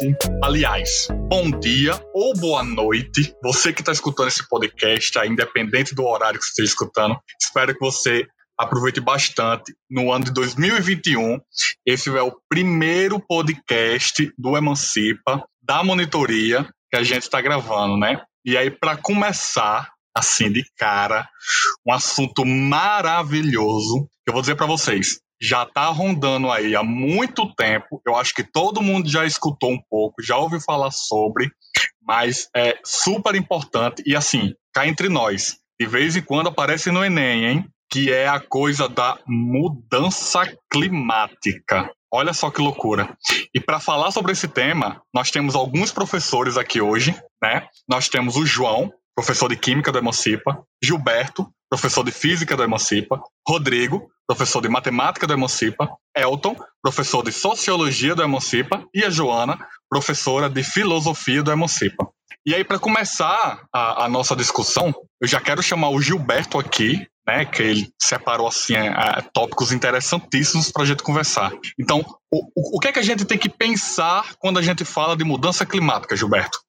gente. Aliás, bom dia ou boa noite. Você que está escutando esse podcast, independente do horário que você esteja escutando, espero que você aproveite bastante. No ano de 2021, esse é o primeiro podcast do Emancipa, da monitoria, que a gente está gravando, né? E aí, para começar, assim, de cara, um assunto maravilhoso, que eu vou dizer para vocês já está rondando aí há muito tempo. Eu acho que todo mundo já escutou um pouco, já ouviu falar sobre, mas é super importante. E assim, cá entre nós, de vez em quando aparece no Enem, hein? Que é a coisa da mudança climática. Olha só que loucura. E para falar sobre esse tema, nós temos alguns professores aqui hoje, né? Nós temos o João, professor de Química do Emancipa, Gilberto, professor de Física do Emancipa, Rodrigo, professor de Matemática do Emancipa, Elton, professor de Sociologia do Emancipa e a Joana, professora de Filosofia do Emancipa. E aí, para começar a, a, nossa discussão, eu já quero chamar o Gilberto aqui, né, que ele separou assim a, a, tópicos interessantíssimos para a gente conversar. Então, o, o, o que é que a gente tem que pensar quando a gente fala de mudança climática, Gilberto?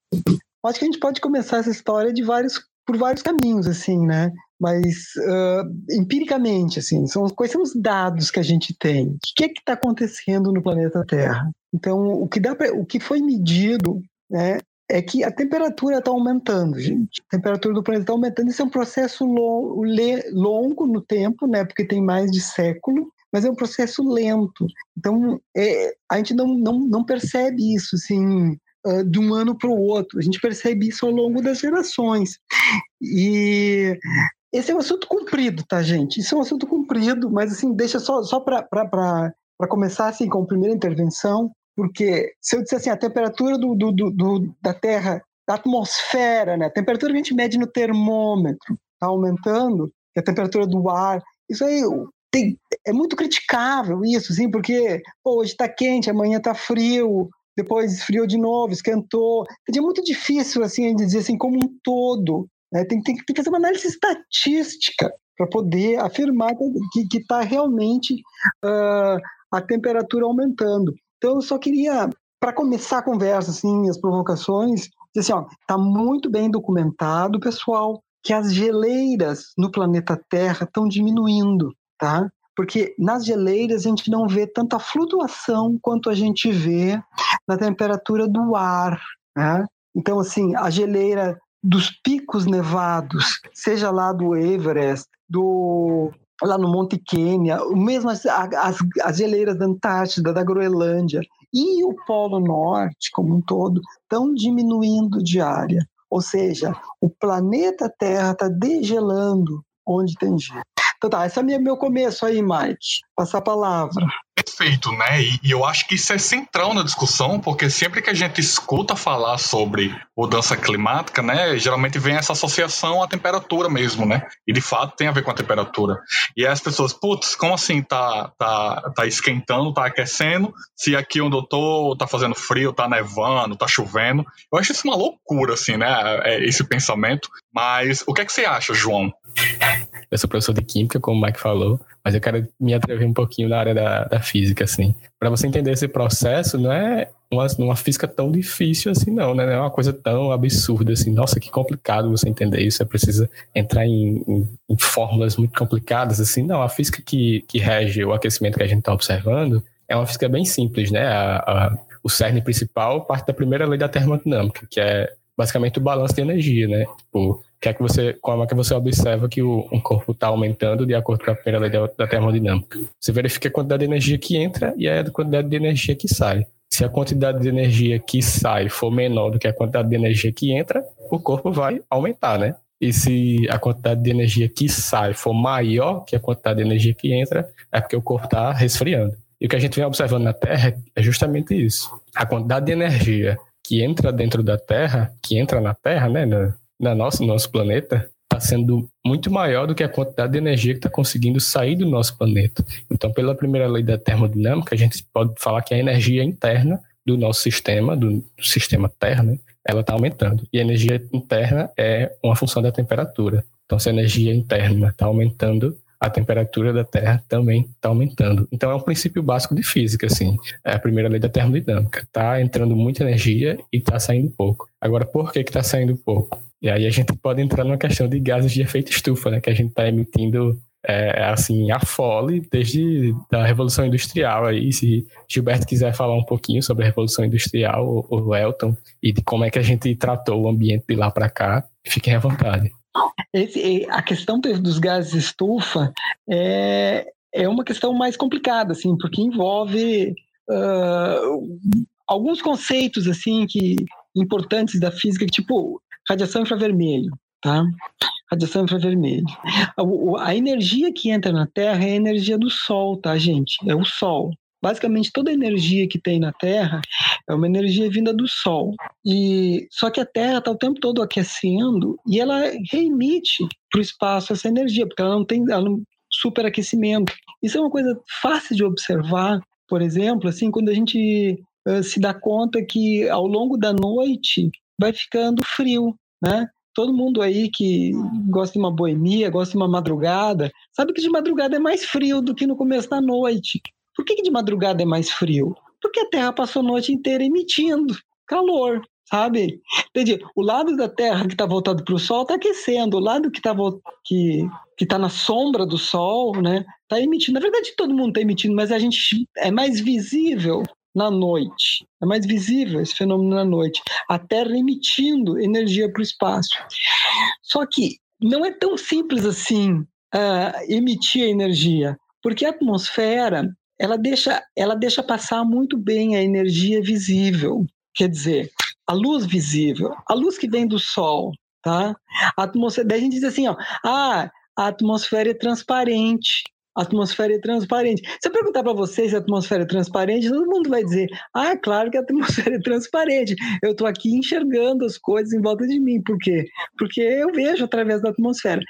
Acho que a gente pode começar essa história de vários por vários caminhos, assim, né? Mas uh, empiricamente, assim, são, quais são os dados que a gente tem? O que é que está acontecendo no planeta Terra? Então, o que, dá pra, o que foi medido né, é que a temperatura está aumentando, gente. A temperatura do planeta está aumentando. Isso é um processo longo, no tempo, né? Porque tem mais de século, mas é um processo lento. Então, é, a gente não, não, não percebe isso, assim, de um ano para o outro. A gente percebe isso ao longo das gerações. E esse é um assunto comprido, tá, gente? Isso é um assunto comprido, mas assim, deixa só, só para começar assim, com a primeira intervenção, porque se eu disser assim, a temperatura do, do, do, da Terra, da atmosfera, né? a temperatura que a gente mede no termômetro está aumentando, a temperatura do ar, isso aí tem, é muito criticável isso, sim, porque pô, hoje está quente, amanhã está frio, depois esfriou de novo, esquentou. É muito difícil assim dizer assim como um todo. Né? Tem, tem, tem que fazer uma análise estatística para poder afirmar que está realmente uh, a temperatura aumentando. Então, eu só queria, para começar a conversa, assim, as provocações, dizer assim, está muito bem documentado, pessoal, que as geleiras no planeta Terra estão diminuindo, tá? porque nas geleiras a gente não vê tanta flutuação quanto a gente vê na temperatura do ar. Né? Então, assim, a geleira dos picos nevados, seja lá do Everest, do lá no Monte Quênia, mesmo as, as, as geleiras da Antártida, da Groenlândia e o Polo Norte como um todo estão diminuindo de área. Ou seja, o planeta Terra está degelando onde tem gelo. Então tá, esse é meu começo aí, Mike. Passar a palavra. Perfeito, né? E, e, eu acho que isso é central na discussão, porque sempre que a gente escuta falar sobre mudança climática, né, geralmente vem essa associação à temperatura mesmo, né? E de fato tem a ver com a temperatura. E as pessoas, putz, como assim tá, tá, tá esquentando, tá aquecendo, se aqui onde eu tô tá fazendo frio, tá nevando, tá chovendo? Eu acho isso uma loucura, assim, né? É, esse pensamento. Mas o que é que você acha, João? Eu sou professor de química, como o Mike falou, mas eu quero me atrever um pouquinho na área da, da física, assim. Para você entender esse processo, não é uma, uma física tão difícil assim, não, né? Não é uma coisa tão absurda assim. Nossa, que complicado você entender isso. Você precisa entrar em, em, em fórmulas muito complicadas, assim. Não, a física que, que rege o aquecimento que a gente está observando é uma física bem simples, né? A, a, o cerne principal parte da primeira lei da termodinâmica, que é basicamente o balanço de energia, né? Tipo, que é que você, como é que você observa que o, um corpo está aumentando de acordo com a primeira lei da, da, termodinâmica? Você verifica a quantidade de energia que entra e a quantidade de energia que sai. Se a quantidade de energia que sai for menor do que a quantidade de energia que entra, o corpo vai aumentar, né? E se a quantidade de energia que sai for maior que a quantidade de energia que entra, é porque o corpo está resfriando. E o que a gente vem observando na Terra é justamente isso. A quantidade de energia que entra dentro da Terra, que entra na Terra, né, na, nossa, no nosso planeta, está sendo muito maior do que a quantidade de energia que está conseguindo sair do nosso planeta. Então, pela primeira lei da termodinâmica, a gente pode falar que a energia interna do nosso sistema, do, sistema Terra, né, ela está aumentando. E a energia interna é uma função da temperatura. Então, se a energia interna está aumentando, a temperatura da Terra também está aumentando. Então é um princípio básico de física, assim. É a primeira lei da termodinâmica. Está entrando muita energia e está saindo pouco. Agora, por que está saindo pouco? E aí a gente pode entrar numa questão de gases de efeito estufa, né? Que a gente está emitindo é, assim, a fole desde a Revolução Industrial aí, se Gilberto quiser falar um pouquinho sobre a Revolução Industrial, o Elton, e de como é que a gente tratou o ambiente de lá para cá, fiquem à vontade. Esse, a questão dos gases estufa é, é uma questão mais complicada, assim, porque envolve uh, alguns conceitos assim que importantes da física, tipo radiação infravermelho, tá? Radiação infravermelho. A, a energia que entra na Terra é a energia do Sol, tá, gente? É o Sol. Basicamente, toda a energia que tem na Terra é uma energia vinda do Sol. E só que a Terra está o tempo todo aquecendo e ela reemite para o espaço essa energia, porque ela não tem ela não, superaquecimento. Isso é uma coisa fácil de observar, por exemplo, assim, quando a gente uh, se dá conta que ao longo da noite vai ficando frio, né? Todo mundo aí que gosta de uma boemia, gosta de uma madrugada, sabe que de madrugada é mais frio do que no começo da noite. Por que, que de madrugada é mais frio? Porque a Terra passou a noite inteira emitindo calor, sabe? Entendi. O lado da Terra que está voltado para o Sol está aquecendo, o lado que está que, que tá na sombra do Sol, né, está emitindo. Na verdade, todo mundo está emitindo, mas a gente é mais visível na noite. É mais visível esse fenômeno na noite. A Terra emitindo energia para o espaço. Só que não é tão simples assim uh, emitir energia, porque a atmosfera ela deixa, ela deixa passar muito bem a energia visível. Quer dizer, a luz visível, a luz que vem do Sol, tá? A atmosfera, daí a gente diz assim, ó, ah, a atmosfera é transparente. A atmosfera é transparente. Se eu perguntar para vocês se a atmosfera é transparente, todo mundo vai dizer: ah, é claro que a atmosfera é transparente. Eu estou aqui enxergando as coisas em volta de mim. Por quê? Porque eu vejo através da atmosfera.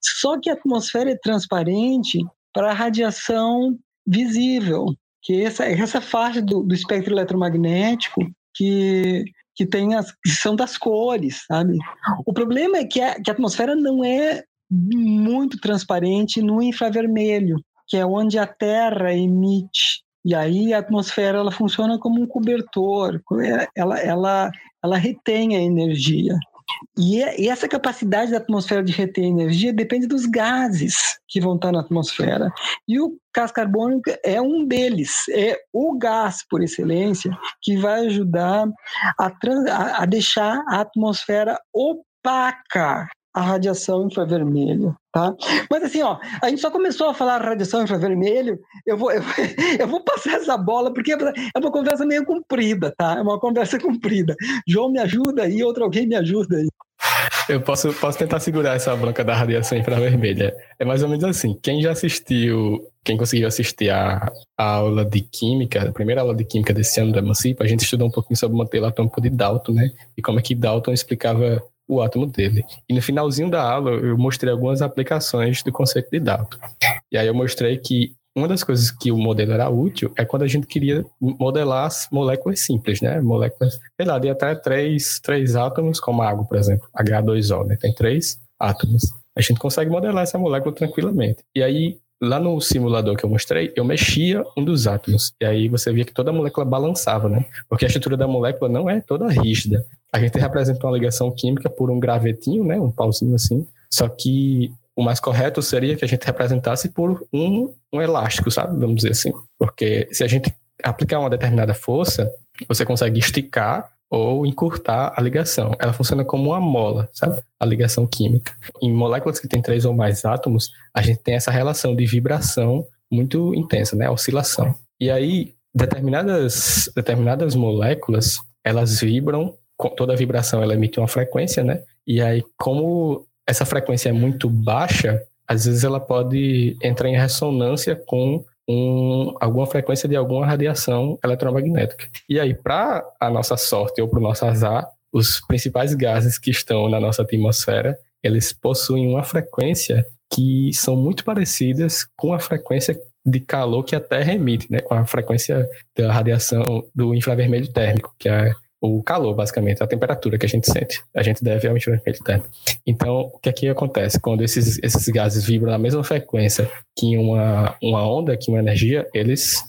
Só que a atmosfera é transparente para a radiação visível, que essa, essa faixa do, do espectro eletromagnético que, que tem as que são das cores, sabe? O problema é que a, que a atmosfera não é muito transparente no infravermelho, que é onde a Terra emite. E aí a atmosfera ela funciona como um cobertor, ela, ela, ela retém a energia. E, e, essa capacidade da atmosfera de reter energia depende dos gases que vão estar na atmosfera. E o gás carbônico é um deles, é o gás por excelência que vai ajudar a, a, a deixar a atmosfera opaca a radiação infravermelho, tá? Mas assim, ó, a gente só começou a falar radiação infravermelho, eu vou, eu, eu, vou passar essa bola, porque é uma conversa meio comprida, tá? É uma conversa comprida. João me ajuda aí, outro alguém me ajuda aí. Eu posso, posso tentar segurar essa bronca da radiação infravermelha. É mais ou menos assim, quem já assistiu, quem conseguiu assistir a, a aula de química, a primeira aula de química desse ano da Emancipa, a gente estudou um pouquinho sobre o modelo atômico de Dalton, né? E como é que Dalton explicava o átomo dele. E no finalzinho da aula eu mostrei algumas aplicações do conceito de Dalton. E aí eu mostrei que uma das coisas que o modelo era útil é quando a gente queria modelar as moléculas simples, né? Moléculas, sei lá, de até três, três átomos, como a água, por exemplo, H2O, né? Tem três átomos. A gente consegue modelar essa molécula tranquilamente. E aí, lá no simulador que eu mostrei, eu mexia um dos átomos. E aí você via que toda a molécula balançava, né? Porque a estrutura da molécula não é toda rígida a gente representa uma ligação química por um gravetinho, né, um pauzinho assim, só que o mais correto seria que a gente representasse por um, um elástico, sabe? Vamos dizer assim. Porque se a gente aplicar uma determinada força, você consegue esticar ou encurtar a ligação. Ela funciona como uma mola, sabe? A ligação química. Em moléculas que têm três ou mais átomos, a gente tem essa relação de vibração muito intensa, né? A oscilação. E aí, determinadas, determinadas moléculas, elas vibram toda vibração ela emite uma frequência, né? E aí, como essa frequência é muito baixa, às vezes ela pode entrar em ressonância com um, alguma frequência de alguma radiação eletromagnética. E aí, para a nossa sorte ou para o nosso azar, os principais gases que estão na nossa atmosfera, eles possuem uma frequência que são muito parecidas com a frequência de calor que a Terra emite, né? Com a frequência da radiação do infravermelho térmico, que é o calor, basicamente, a temperatura que a gente sente. A gente deve ao enxergamento térmico. Então, o que aqui acontece? Quando esses, esses gases vibram na mesma frequência que uma, uma onda, que uma energia, eles,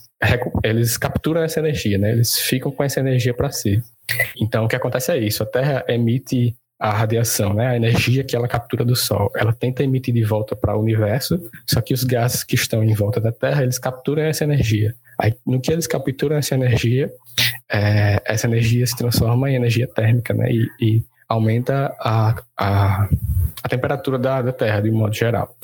eles capturam essa energia, né? Eles ficam com essa energia para si. Então, o que acontece é isso. A Terra emite a radiação, né, a energia que ela captura do Sol, ela tenta emitir de volta para o universo, só que os gases que estão em volta da Terra, eles capturam essa energia. Aí, no que eles capturam essa energia, é, essa energia se transforma em energia térmica, né, e, e aumenta a, a, a temperatura da, da Terra, de um modo geral.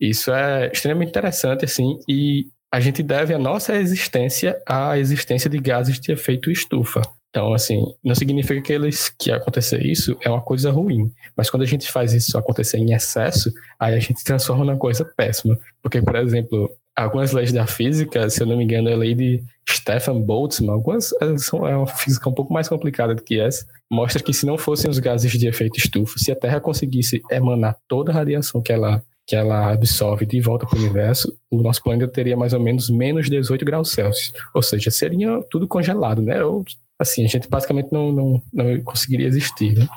Isso é extremamente interessante, assim, e a gente deve a nossa existência à existência de gases de efeito estufa. Então, assim, não significa que eles que acontecer isso é uma coisa ruim, mas quando a gente faz isso acontecer em excesso, aí a gente transforma numa coisa péssima. Porque, por exemplo, algumas leis da física, se eu não me engano, é a lei de Stefan Boltzmann, algumas são é uma física um pouco mais complicada do que essa, mostra que se não fossem os gases de efeito estufa, se a Terra conseguisse emanar toda a radiação que ela que ela absorve de volta para o universo, o nosso planeta teria mais ou menos menos 18 graus Celsius. Ou seja, seria tudo congelado, né? Ou assim, a gente basicamente não, não, não conseguiria existir, né?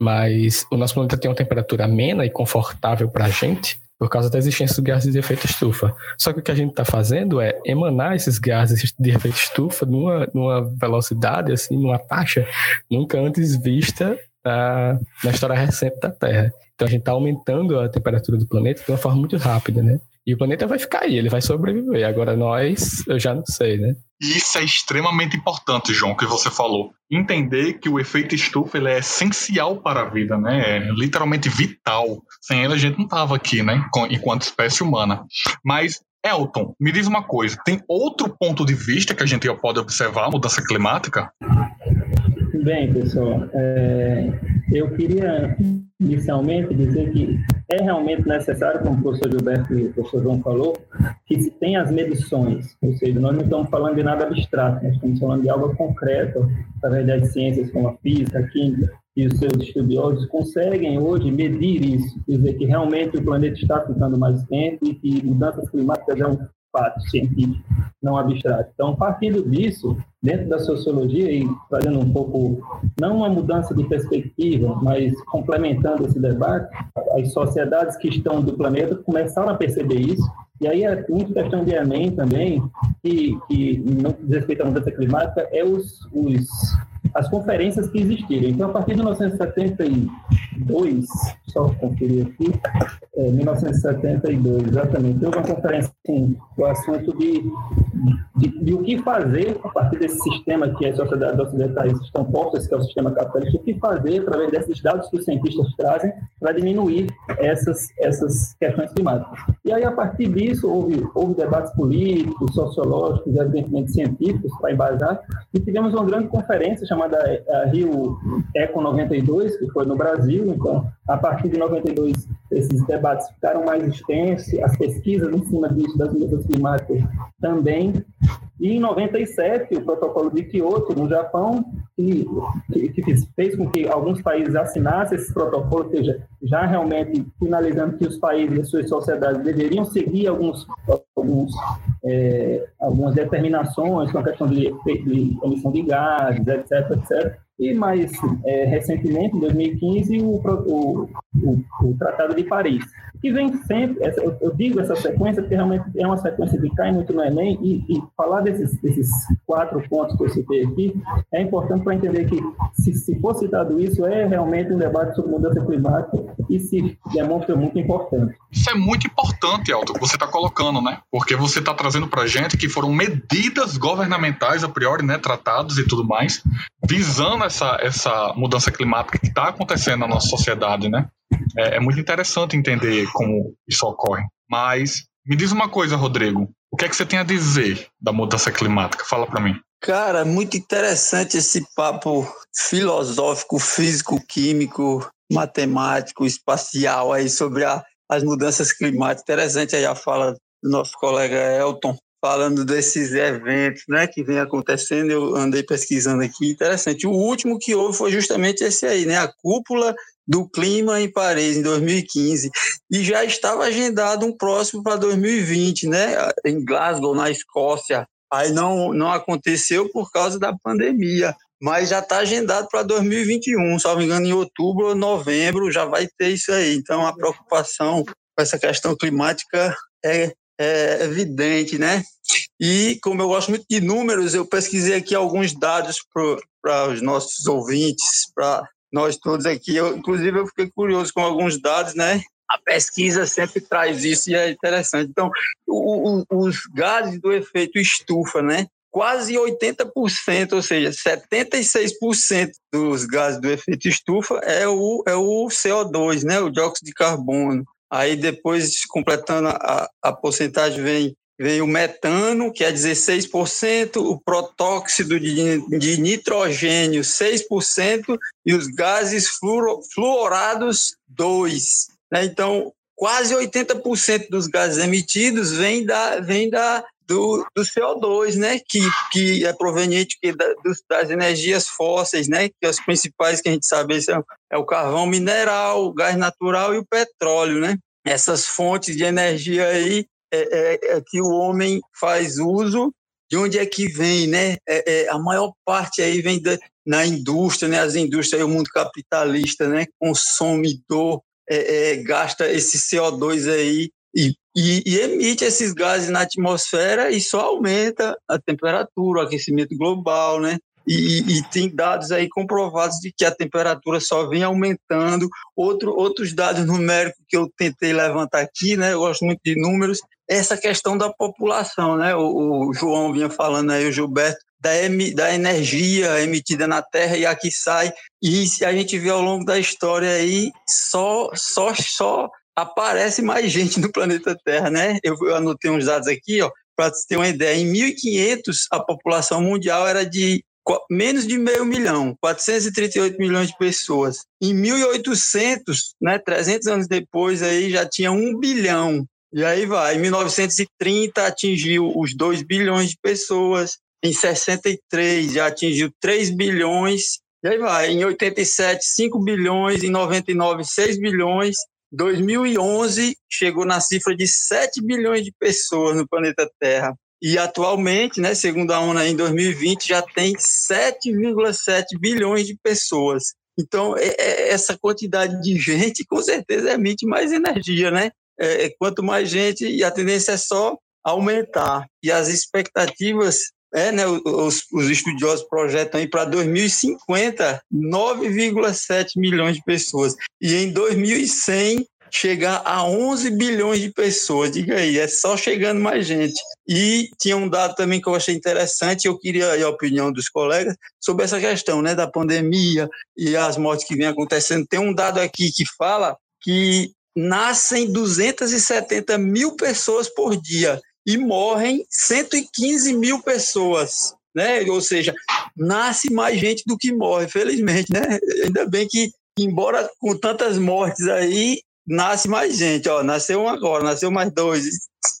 Mas o nosso planeta tem uma temperatura amena e confortável para a gente por causa da existência dos gases de efeito estufa. Só que o que a gente está fazendo é emanar esses gases de efeito estufa numa, numa velocidade, assim, numa taxa nunca antes vista na, na história recente da Terra. Então a gente está aumentando a temperatura do planeta de uma forma muito rápida, né? E o planeta vai ficar aí, ele vai sobreviver. Agora nós, eu já não sei, né? Isso é extremamente importante, João, que você falou. Entender que o efeito estufa ele é essencial para a vida, né? É literalmente vital. Sem ele a gente não tava aqui, né? Enquanto espécie humana. Mas Elton, me diz uma coisa: tem outro ponto de vista que a gente pode observar a mudança climática? Bem, pessoal, é, eu queria inicialmente dizer que é realmente necessário, como o professor Gilberto e o professor João falou, que se tenha as medições, ou seja, nós não estamos falando de nada abstrato, nós estamos falando de algo concreto, através das ciências como a física, a química, e os seus estudiosos conseguem hoje medir isso, dizer que realmente o planeta está ficando mais quente e que mudanças climáticas é um fato científico, não abstrato. Então, partindo disso, dentro da sociologia e fazendo um pouco, não uma mudança de perspectiva, mas complementando esse debate, as sociedades que estão do planeta começaram a perceber isso, e aí é muito questão de Enem também, que, que não diz respeito à mudança climática, é os, os as conferências que existiram. Então, a partir de 1972, só conferir aqui, é, 1972, exatamente, houve uma conferência com o assunto de, de, de, o que fazer a partir desse sistema que as sociedades ocidentais estão postas, que é o sistema capitalista, o que fazer através desses dados que os cientistas trazem para diminuir essas, essas questões climáticas. E aí, a partir disso, houve, houve debates políticos, sociológicos, evidentemente científicos para embasar, e tivemos uma grande conferência chamada eh, Rio Eco 92, que foi no Brasil. Então, a partir de 92, esses debates ficaram mais extensos, as pesquisas em cima disso, das mudanças climáticas também. E em 97, o protocolo de Kyoto, no Japão, que, que, fez com que alguns países assinassem esse protocolo, ou seja, já realmente finalizando que os países e suas sociedades deveriam seguir alguns, alguns, é, algumas determinações com a questão de, de emissão de gases, etc, etc. E mais é, recentemente, em 2015, o, o, o, o Tratado de Paris, que vem sempre, essa, eu, eu, digo essa sequência porque realmente é uma sequência que cai muito no Enem, e, e falar desses, desses quatro pontos que eu citei aqui é importante para entender que, se, se for citado isso, é realmente um debate sobre mudança climática e se demonstra muito importante. Isso é muito importante, Aldo, que você está colocando, né? Porque você está trazendo para gente que foram medidas governamentais, a priori, né, tratados e tudo mais, visando essa, essa mudança climática que está acontecendo na nossa sociedade, né? É, é muito interessante entender como isso ocorre. Mas me diz uma coisa, Rodrigo. O que é que você tem a dizer da mudança climática? Fala para mim. Cara, muito interessante esse papo filosófico, físico, químico, matemático, espacial aí sobre a, as mudanças climáticas. Interessante aí a fala do nosso colega Elton falando desses eventos, né, que vem acontecendo. Eu andei pesquisando aqui, interessante. O último que houve foi justamente esse aí, né, a cúpula do clima em Paris em 2015 e já estava agendado um próximo para 2020, né, em Glasgow, na Escócia. Aí não não aconteceu por causa da pandemia, mas já está agendado para 2021, se não me engano, em outubro ou novembro já vai ter isso aí. Então a preocupação com essa questão climática é, é evidente, né? E como eu gosto muito de números, eu pesquisei aqui alguns dados para os nossos ouvintes, para nós todos aqui. Eu, inclusive, eu fiquei curioso com alguns dados, né? A pesquisa sempre traz isso e é interessante. Então, o, o, os gases do efeito estufa, né? Quase 80%, ou seja, 76% dos gases do efeito estufa é o, é o CO2, né? O dióxido de carbono. Aí depois, completando a, a porcentagem, vem veio o metano, que é 16%, o protóxido de, de nitrogênio, 6%, e os gases fluor, fluorados, 2%. Né? Então, quase 80% dos gases emitidos vem da, vem da, do, do CO2, né? que, que é proveniente da, das energias fósseis, né? que as principais que a gente sabe são, é o carvão mineral, o gás natural e o petróleo. Né? Essas fontes de energia aí é, é, é, que o homem faz uso, de onde é que vem, né? É, é a maior parte aí vem da, na indústria, né? As indústrias, o mundo capitalista, né? Consumidor, gasta esse CO2 aí e, e, e, emite esses gases na atmosfera e só aumenta a temperatura, o aquecimento global, né? E, e, tem dados aí comprovados de que a temperatura só vem aumentando. Outro, outros dados numéricos que eu tentei levantar aqui, né? Eu gosto muito de números, essa questão da população, né? O, o João vinha falando aí, o Gilberto, da, da energia emitida na Terra e aqui sai. E se a gente vê ao longo da história aí, só, só, só aparece mais gente no planeta Terra, né? Eu, eu anotei uns dados aqui, ó, para você ter uma ideia. Em 1500, a população mundial era de menos de meio milhão, 438 milhões de pessoas. Em 1800, né, 300 anos depois, aí já tinha um bilhão. E aí vai. Em 1930 atingiu os 2 bilhões de pessoas. Em 63 já atingiu 3 bilhões. E aí vai. Em 87, 5 bilhões. Em 99, 6 bilhões. 2011 chegou na cifra de 7 bilhões de pessoas no planeta Terra. E atualmente, né, segundo a ONU, em 2020 já tem 7,7 bilhões de pessoas. Então, é, é, essa quantidade de gente com certeza emite mais energia, né? É, é, quanto mais gente, e a tendência é só aumentar. E as expectativas, é, né, os, os estudiosos projetam aí para 2050 9,7 milhões de pessoas. E em 2100 chegar a 11 bilhões de pessoas. Diga aí, é só chegando mais gente. E tinha um dado também que eu achei interessante, eu queria a opinião dos colegas sobre essa questão né, da pandemia e as mortes que vêm acontecendo. Tem um dado aqui que fala que nascem 270 mil pessoas por dia e morrem 115 mil pessoas. Né? Ou seja, nasce mais gente do que morre, felizmente, né? Ainda bem que, embora com tantas mortes aí, nasce mais gente, ó, nasceu um agora, nasceu mais dois,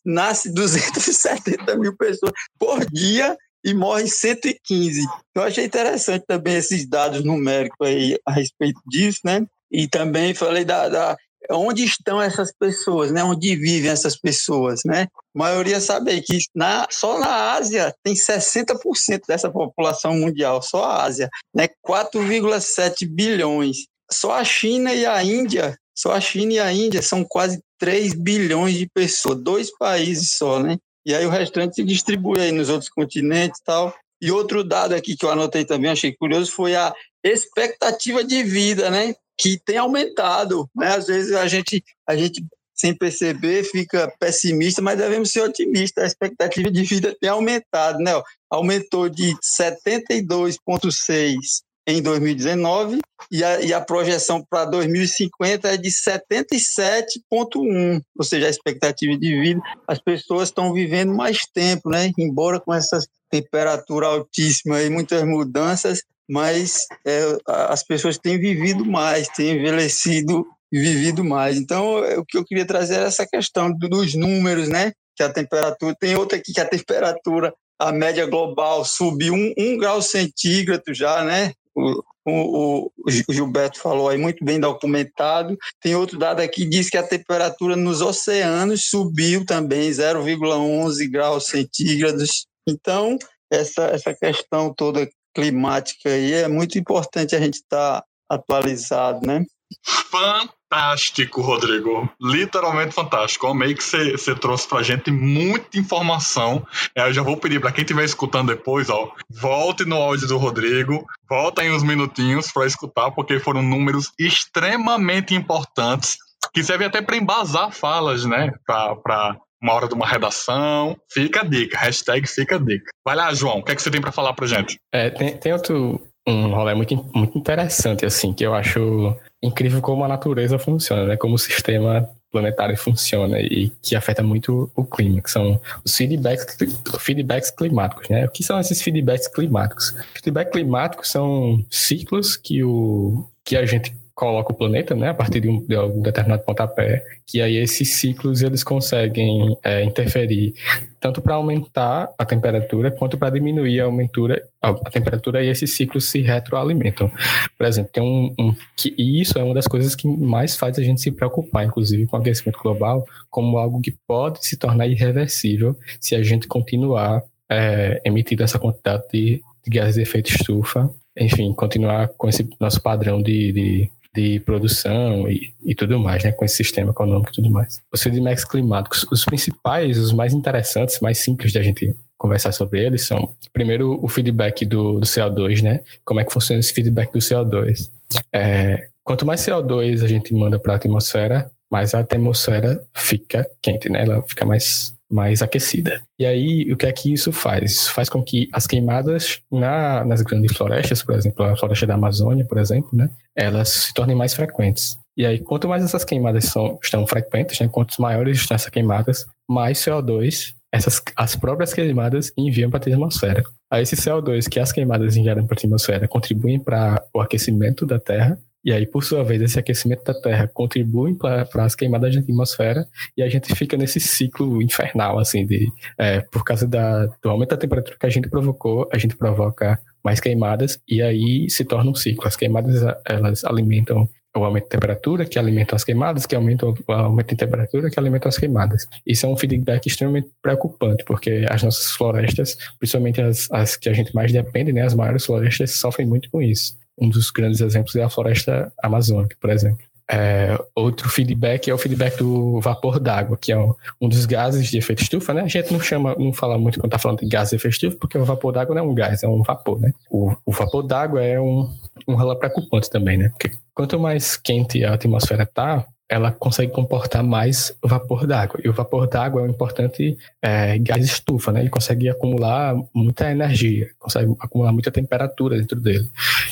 nasce 270 mil pessoas por dia e morre 115. Eu achei interessante também esses dados numéricos aí a respeito disso, né? E também falei da, da onde estão essas pessoas, né? Onde vivem essas pessoas, né? A maioria sabe que na, só na Ásia tem 60% dessa população mundial, só a Ásia, né? 4,7 bilhões. Só a China e a Índia só a China e a Índia são quase 3 bilhões de pessoas, dois países só, né? E aí o restante se distribui aí nos outros continentes e tal. E outro dado aqui que eu anotei também, achei curioso, foi a expectativa de vida, né? Que tem aumentado, né? Às vezes a gente, a gente sem perceber fica pessimista, mas devemos ser otimistas. A expectativa de vida tem aumentado, né? Aumentou de 72,6 em 2019 e a, e a projeção para 2050 é de 77,1, ou seja, a expectativa de vida. As pessoas estão vivendo mais tempo, né? Embora com essa temperatura altíssima e muitas mudanças, mas é, as pessoas têm vivido mais, têm envelhecido e vivido mais. Então, é, o que eu queria trazer é essa questão dos números, né? Que a temperatura, tem outra aqui que a temperatura a média global subiu um, um grau centígrado já, né? o, o, o, Gilberto falou aí, muito bem documentado. Tem outro dado aqui que diz que a temperatura nos oceanos subiu também 0,11 graus centígrados. Então, essa, essa questão toda climática e é muito importante a gente estar tá atualizado, né? Fantástico, Rodrigo. Literalmente fantástico. Amei que você trouxe pra gente muita informação. É, eu já vou pedir para quem estiver escutando depois, ó, volte no áudio do Rodrigo, volta em uns minutinhos para escutar, porque foram números extremamente importantes que servem até para embasar falas, né? Para uma hora de uma redação. Fica a dica, hashtag fica a dica. Vai lá, João, o que, é que você tem para falar pra gente? É, tem, tem outro um rolê muito, muito interessante, assim, que eu acho incrível como a natureza funciona, né? Como o sistema planetário funciona e que afeta muito o clima, que são os feedbacks, feedbacks climáticos, né? O que são esses feedbacks climáticos? Feedbacks climáticos são ciclos que, o, que a gente coloca o planeta, né, a partir de um, de um determinado pontapé, que aí esses ciclos eles conseguem é, interferir tanto para aumentar a temperatura quanto para diminuir a, aumentura, a, temperatura e esses ciclos se retroalimentam. Por exemplo, tem um, um que, e isso é uma das coisas que mais faz a gente se preocupar, inclusive com o aquecimento global, como algo que pode se tornar irreversível se a gente continuar é, emitindo essa quantidade de, de gases de efeito estufa enfim, continuar com esse nosso padrão de, de de produção e, e tudo mais, né? Com esse sistema econômico e tudo mais. Os feedbacks climáticos, os principais, os mais interessantes, mais simples da gente conversar sobre eles são, primeiro, o feedback do, do CO2, né? Como é que funciona esse feedback do CO2? É, quanto mais CO2 a gente manda para a atmosfera, mais a atmosfera fica quente, né? Ela fica mais mais aquecida. E aí, o que é que isso faz? Isso faz com que as queimadas na, nas grandes florestas, por exemplo, a floresta da Amazônia, por exemplo, né, elas se tornem mais frequentes. E aí, quanto mais essas queimadas são, estão frequentes, né, quanto maiores estão essas queimadas, mais CO2 essas, as próprias queimadas enviam para a atmosfera. Aí, esse CO2 que as queimadas enviaram para a atmosfera contribuem para o aquecimento da Terra e aí, por sua vez, esse aquecimento da Terra contribui para as queimadas da atmosfera e a gente fica nesse ciclo infernal, assim, de é, por causa da, do aumento da temperatura que a gente provocou, a gente provoca mais queimadas e aí se torna um ciclo. As queimadas, elas alimentam o aumento de temperatura, que alimenta as queimadas, que aumenta o aumento de temperatura, que alimenta as queimadas. Isso é um feedback extremamente preocupante, porque as nossas florestas, principalmente as, as que a gente mais depende, né, as maiores florestas, sofrem muito com isso. Um dos grandes exemplos é a floresta amazônica, por exemplo. É, outro feedback é o feedback do vapor d'água, que é um, um, dos gases de efeito estufa, né? A gente não chama, não fala muito quando está falando de gás de efeito estufa, porque o vapor d'água não é um gás, é um vapor, né? O, o vapor d'água é um, um rala preocupante também, né? Porque quanto mais quente a atmosfera está, ela consegue comportar mais vapor d'água. E o vapor d'água é um importante é, gás estufa, né? Ele consegue acumular muita energia, consegue acumular muita temperatura dentro dele.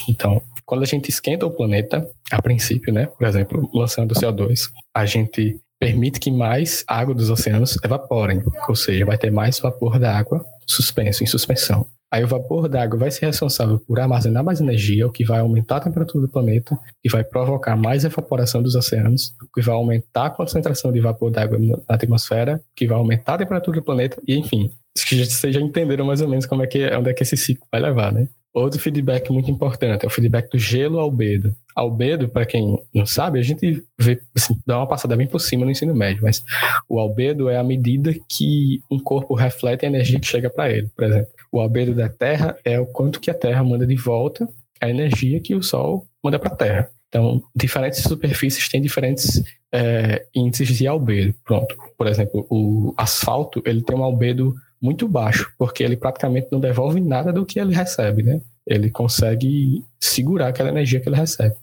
Então, quando a gente esquenta o planeta, a princípio, né? Por exemplo, lançando CO2, a gente permite que mais água dos oceanos evaporem, ou seja, vai ter mais vapor d'água suspenso, em suspensão. Aí o vapor d'água vai ser responsável por armazenar mais energia, o que vai aumentar a temperatura do planeta e vai provocar mais evaporação dos oceanos, o que vai aumentar a concentração de vapor d'água na atmosfera, que vai aumentar a temperatura do planeta e enfim. Vocês já entenderam mais ou menos como é que onde é que esse ciclo vai levar, né? Outro feedback muito importante é o feedback do gelo albedo. Albedo, para quem não sabe, a gente vê, assim, dá uma passada bem por cima no ensino médio, mas o albedo é a medida que um corpo reflete a energia que chega para ele. Por exemplo, o albedo da Terra é o quanto que a Terra manda de volta a energia que o Sol manda para a Terra. Então, diferentes superfícies têm diferentes é, índices de albedo. Pronto. Por exemplo, o asfalto ele tem um albedo muito baixo, porque ele praticamente não devolve nada do que ele recebe, né? Ele consegue segurar aquela energia que ele recebe.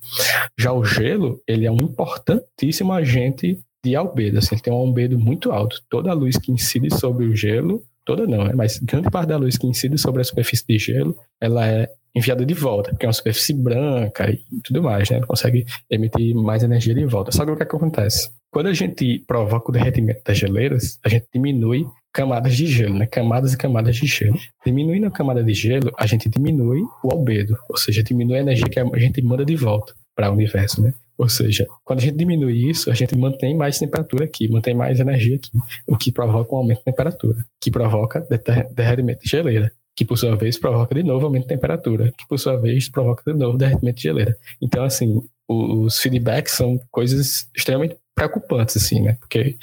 Já o gelo, ele é um importantíssimo agente de albedo, assim, ele tem um albedo muito alto. Toda a luz que incide sobre o gelo toda não, né? Mas grande parte da luz que incide sobre a superfície de gelo, ela é enviada de volta, porque é uma superfície branca e tudo mais, né? Ela consegue emitir mais energia de volta. Só que o que, é que acontece? Quando a gente provoca o derretimento das geleiras, a gente diminui camadas de gelo, né? Camadas e camadas de gelo. Diminuindo a camada de gelo, a gente diminui o albedo, ou seja, diminui a energia que a gente manda de volta para o universo, né? Ou seja, quando a gente diminui isso, a gente mantém mais temperatura aqui, mantém mais energia aqui, o que provoca um aumento de temperatura, que provoca derretimento de geleira, que por sua vez provoca de novo aumento de temperatura, que por sua vez provoca de novo derretimento de geleira. Então, assim, os feedbacks são coisas extremamente preocupantes, assim, né? Porque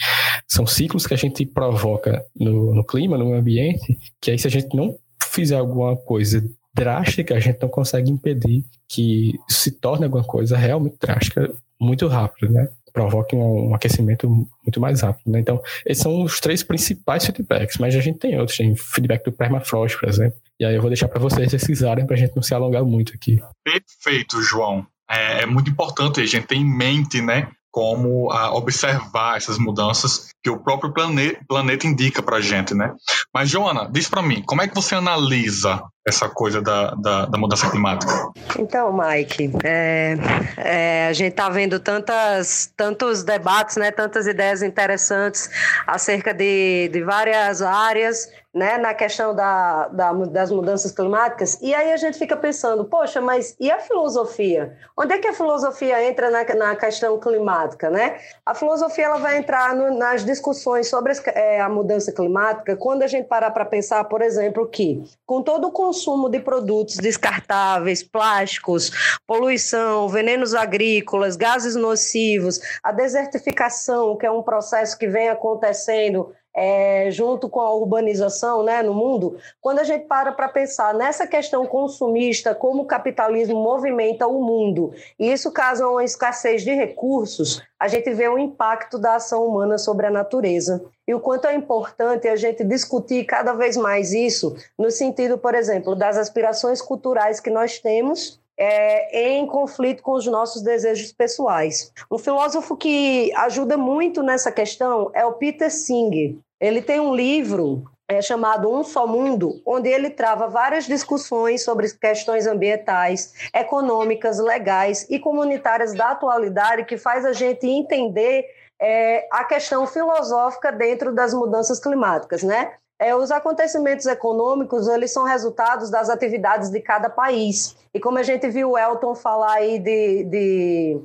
são ciclos que a gente provoca no, no clima, no ambiente, que aí se a gente não fizer alguma coisa drástica, a gente não consegue impedir que se torne alguma coisa realmente drástica muito rápido, né? Provoque um, um aquecimento muito mais rápido, né? Então, esses são os três principais feedbacks, mas a gente tem outros, tem feedback do permafrost, por exemplo. E aí eu vou deixar para vocês decisarem para a gente não se alongar muito aqui. Perfeito, João. É, é muito importante a gente ter em mente, né, como a observar essas mudanças que o próprio planeta, planeta indica para a gente, né? Mas, Joana, diz para mim, como é que você analisa essa coisa da, da, da mudança climática? Então, Mike, é, é, a gente está vendo tantas, tantos debates, né, tantas ideias interessantes acerca de, de várias áreas né, na questão da, da, das mudanças climáticas, e aí a gente fica pensando, poxa, mas e a filosofia? Onde é que a filosofia entra na, na questão climática, né? A filosofia ela vai entrar no, nas discussões sobre é, a mudança climática quando a gente parar para pensar, por exemplo, que com todo o consumo de produtos descartáveis, plásticos, poluição, venenos agrícolas, gases nocivos, a desertificação, que é um processo que vem acontecendo é, junto com a urbanização né, no mundo, quando a gente para para pensar nessa questão consumista, como o capitalismo movimenta o mundo, e isso causa uma escassez de recursos, a gente vê o impacto da ação humana sobre a natureza. E o quanto é importante a gente discutir cada vez mais isso, no sentido, por exemplo, das aspirações culturais que nós temos é, em conflito com os nossos desejos pessoais. Um filósofo que ajuda muito nessa questão é o Peter Singer. Ele tem um livro é, chamado Um Só Mundo, onde ele trava várias discussões sobre questões ambientais, econômicas, legais e comunitárias da atualidade, que faz a gente entender é, a questão filosófica dentro das mudanças climáticas, né? É, os acontecimentos econômicos eles são resultados das atividades de cada país. E como a gente viu o Elton falar aí de, de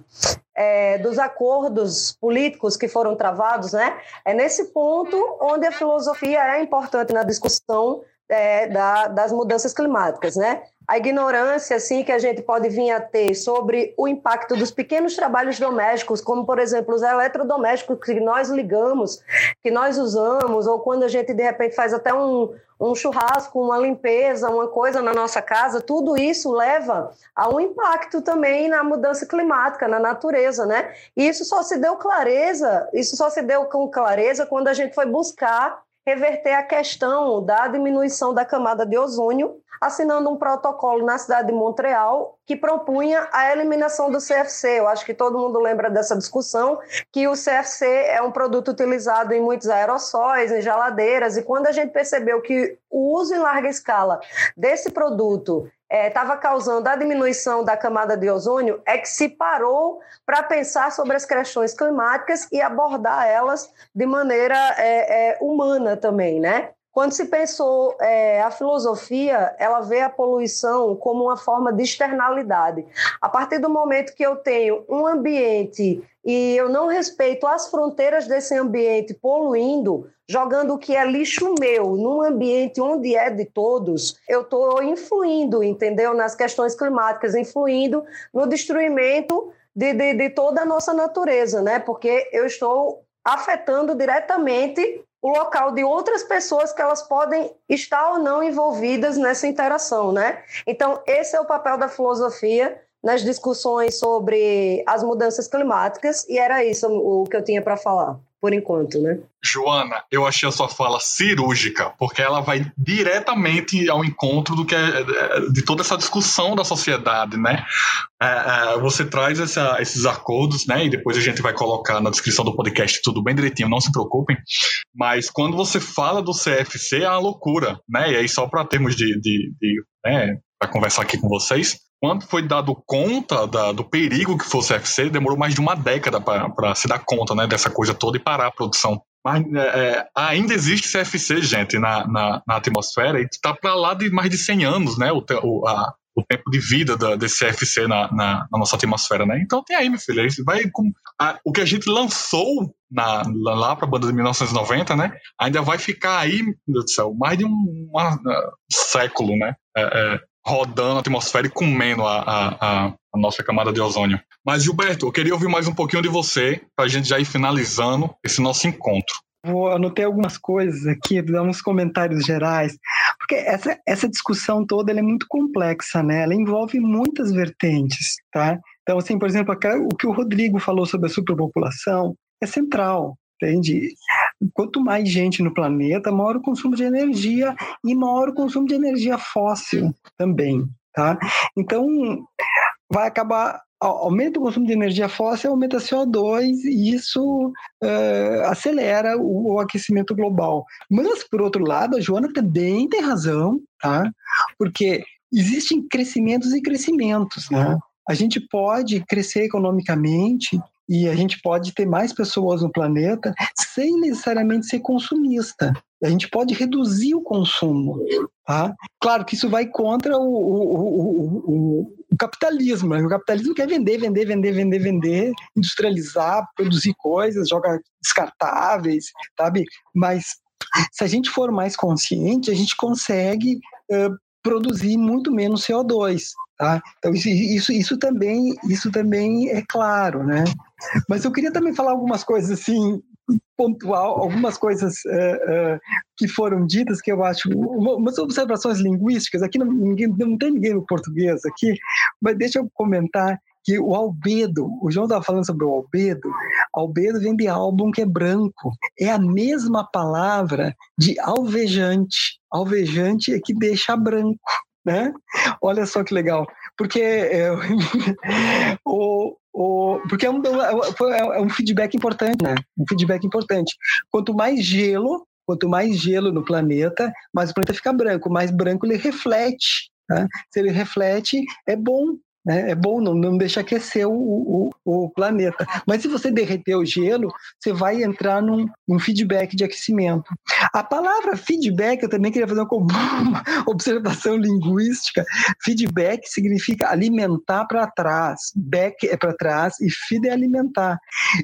é, dos acordos políticos que foram travados, né? É nesse ponto onde a filosofia é importante na discussão é, da, das mudanças climáticas, né? a ignorância assim que a gente pode vir a ter sobre o impacto dos pequenos trabalhos domésticos, como por exemplo os eletrodomésticos que nós ligamos, que nós usamos, ou quando a gente de repente faz até um, um churrasco, uma limpeza, uma coisa na nossa casa, tudo isso leva a um impacto também na mudança climática, na natureza, né? E isso só se deu clareza, isso só se deu com clareza quando a gente foi buscar reverter a questão da diminuição da camada de ozônio, assinando um protocolo na cidade de Montreal que propunha a eliminação do CFC. Eu acho que todo mundo lembra dessa discussão, que o CFC é um produto utilizado em muitos aerossóis, em geladeiras, e quando a gente percebeu que o uso em larga escala desse produto estava é, causando a diminuição da camada de ozônio, é que se parou para pensar sobre as questões climáticas e abordar elas de maneira é, é, humana também, né? Quando se pensou é, a filosofia, ela vê a poluição como uma forma de externalidade. A partir do momento que eu tenho um ambiente e eu não respeito as fronteiras desse ambiente poluindo, jogando o que é lixo meu num ambiente onde é de todos, eu estou influindo, entendeu? Nas questões climáticas, influindo no destruimento de, de, de toda a nossa natureza, né? Porque eu estou afetando diretamente o local de outras pessoas que elas podem estar ou não envolvidas nessa interação, né? Então, esse é o papel da filosofia nas discussões sobre as mudanças climáticas e era isso o que eu tinha para falar por enquanto, né? Joana, eu achei a sua fala cirúrgica, porque ela vai diretamente ao encontro do que é, de toda essa discussão da sociedade, né? É, é, você traz essa, esses acordos, né? E depois a gente vai colocar na descrição do podcast tudo bem direitinho, não se preocupem. Mas quando você fala do CFC, é uma loucura, né? E aí só para termos de, de, de né, para conversar aqui com vocês, quando foi dado conta da, do perigo que fosse o CFC, demorou mais de uma década para se dar conta né, dessa coisa toda e parar a produção. Mas é, é ainda existe CFC, gente, na, na, na atmosfera, e está para lá de mais de 100 anos, né? O, o, a, o tempo de vida da, desse CFC na, na, na, nossa atmosfera, né? Então tem aí, meu filho, vai com, a, o que a gente lançou na, lá para a banda de 1990, né? Ainda vai ficar aí, meu Deus do céu, mais de um, uma, um século, né? É, é, rodando a atmosfera e comendo a, a, a, nossa camada de ozônio. Mas, Gilberto, eu queria ouvir mais um pouquinho de você, para a gente já ir finalizando esse nosso encontro. Vou anotei algumas coisas aqui, dar uns comentários gerais. Porque essa, essa discussão toda é muito complexa, né? Ela envolve muitas vertentes, tá? Então, assim, por exemplo, o que o Rodrigo falou sobre a superpopulação é central, entende? Quanto mais gente no planeta, maior o consumo de energia e maior o consumo de energia fóssil também, tá? Então, vai acabar aumenta o consumo de energia fóssil, aumenta CO2 e isso uh, acelera o, o, aquecimento global. Mas, por outro lado, a Joana também tem razão, tá? Porque existem crescimentos e crescimentos, né? A gente pode crescer economicamente e a gente pode ter mais pessoas no planeta sem necessariamente ser consumista. A gente pode reduzir o consumo. Tá? Claro que isso vai contra o, o, o, o capitalismo. Né? O capitalismo quer vender, vender, vender, vender, vender, industrializar, produzir coisas, joga descartáveis, sabe? Mas se a gente for mais consciente, a gente consegue uh, produzir muito menos CO2. Tá? Então isso, isso, isso, também isso também é claro, né? Mas eu queria também falar algumas coisas assim pontual, algumas coisas uh, uh, que foram ditas que eu acho umas observações linguísticas. Aqui não, ninguém, não tem ninguém no português aqui, mas deixa eu comentar que o albedo, o João estava falando sobre o albedo, albedo vem de álbum que é branco. É a mesma palavra de alvejante. Alvejante é que deixa branco. Né? Olha só que legal. Porque é, o, o, porque é um, é um feedback importante, né? Um feedback importante. Quanto mais gelo, quanto mais gelo no planeta, mais o planeta fica branco. Mais branco ele reflete. Tá? Se ele reflete, é bom né? É bom, não, não deixa aquecer o, o, o, planeta. Mas se você derreter o gelo, você vai entrar num, num feedback de aquecimento. A palavra feedback, eu também queria fazer uma observação linguística. Feedback significa alimentar para trás. Back é para trás e feed é alimentar.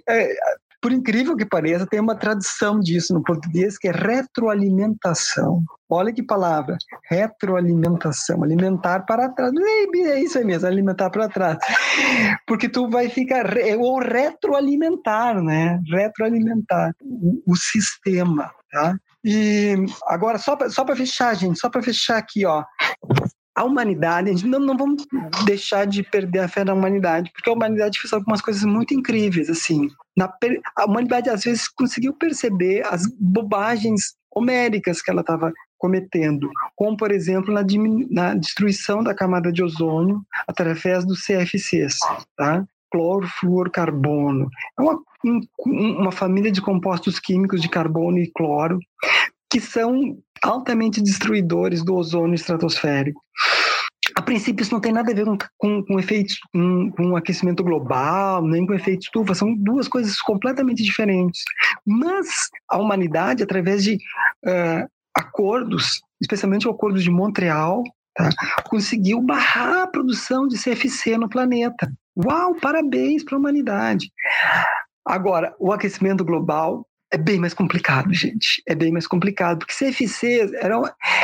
É, por incrível que pareça, tem uma tradução disso no português que é retroalimentação. Olha que palavra, retroalimentação, alimentar para trás. É isso aí mesmo, alimentar para trás. Porque tu vai ficar, ou retroalimentar, né? Retroalimentar o, o sistema, tá? E agora, só para fechar, gente, só para fechar aqui, ó a humanidade, a gente não, não vamos deixar de perder a fé na humanidade, porque a humanidade fez algumas coisas muito incríveis, assim. Na, a humanidade, às vezes, conseguiu perceber as bobagens homéricas que ela estava cometendo, como, por exemplo, na, na, destruição da camada de ozônio através dos CFCs, tá? clorofluorcarbono. É uma, um, uma família de compostos químicos de carbono e cloro que são altamente destruidores do ozônio estratosférico. A princípio, isso não tem nada a ver com, com, com efeitos, com, com aquecimento global, nem com efeito estufa, são duas coisas completamente diferentes. Mas a humanidade, através de uh, acordos, especialmente o Acordo de Montreal, tá, conseguiu barrar a produção de CFC no planeta. Uau, parabéns para a humanidade. Agora, o aquecimento global é bem mais complicado, gente. É bem mais complicado, porque CFC era um,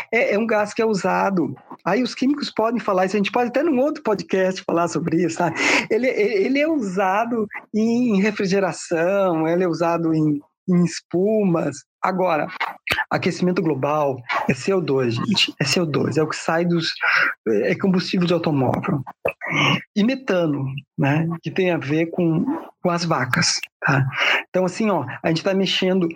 é, é, um gás que é usado. Aí os químicos podem falar isso, a gente pode até num outro podcast falar sobre isso. Tá? Ele, ele é usado em refrigeração, ele é usado em, em espumas. Agora, aquecimento global é CO2, gente. É CO2, é o que sai dos. é combustível de automóvel. E metano, né? Que tem a ver com, com as vacas. Tá? Então, assim, ó, a gente está mexendo,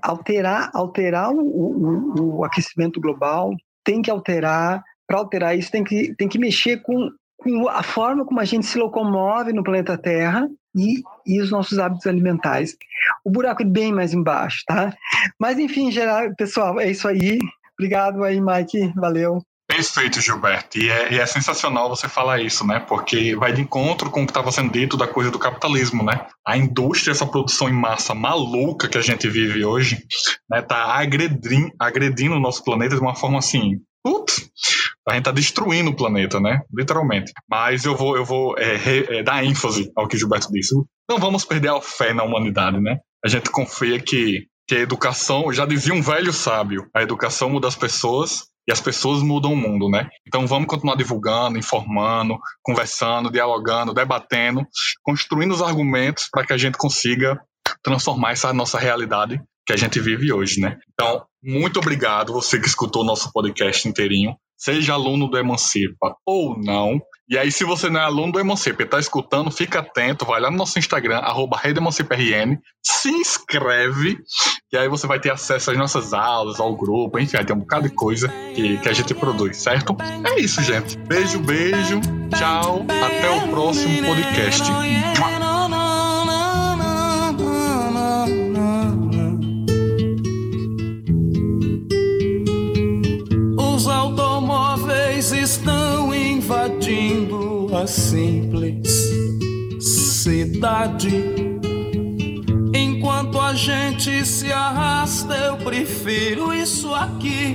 alterar, alterar o, o, o, aquecimento global, tem que alterar, para alterar isso, tem que, tem que mexer com, com a forma como a gente se locomove no planeta Terra e, e os nossos hábitos alimentares. O buraco é bem mais embaixo, tá? Mas, enfim, geral, pessoal, é isso aí. Obrigado aí, Mike. Valeu. Perfeito, Gilberto. E é, e é, sensacional você falar isso, né? Porque vai de encontro com o que estava sendo dito da coisa do capitalismo, né? A indústria, essa produção em massa maluca que a gente vive hoje, né? Tá agredindo, agredindo o nosso planeta de uma forma assim. Putz, a gente tá destruindo o planeta, né? Literalmente. Mas eu vou, eu vou é, re, é, dar ênfase ao que o Gilberto disse. Não vamos perder a fé na humanidade, né? A gente confia que, que a educação, já dizia um velho sábio, a educação muda as pessoas e as pessoas mudam o mundo, né? Então vamos continuar divulgando, informando, conversando, dialogando, debatendo, construindo os argumentos para que a gente consiga transformar essa nossa realidade que a gente vive hoje, né? Então, muito obrigado você que escutou o nosso podcast inteirinho. Seja aluno do Emancipa ou não. E aí, se você não é aluno do Emancipa e está escutando, fica atento, vai lá no nosso Instagram, arroba se inscreve, e aí você vai ter acesso às nossas aulas, ao grupo, enfim, ter um bocado de coisa que, que a gente produz, certo? É isso, gente. Beijo, beijo, tchau, até o próximo podcast. Invadindo a simples cidade. Enquanto a gente se arrasta, eu prefiro isso aqui.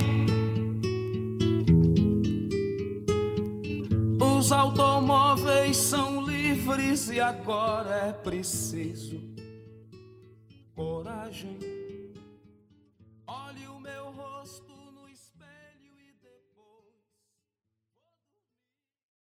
Os automóveis são livres e agora é preciso coragem.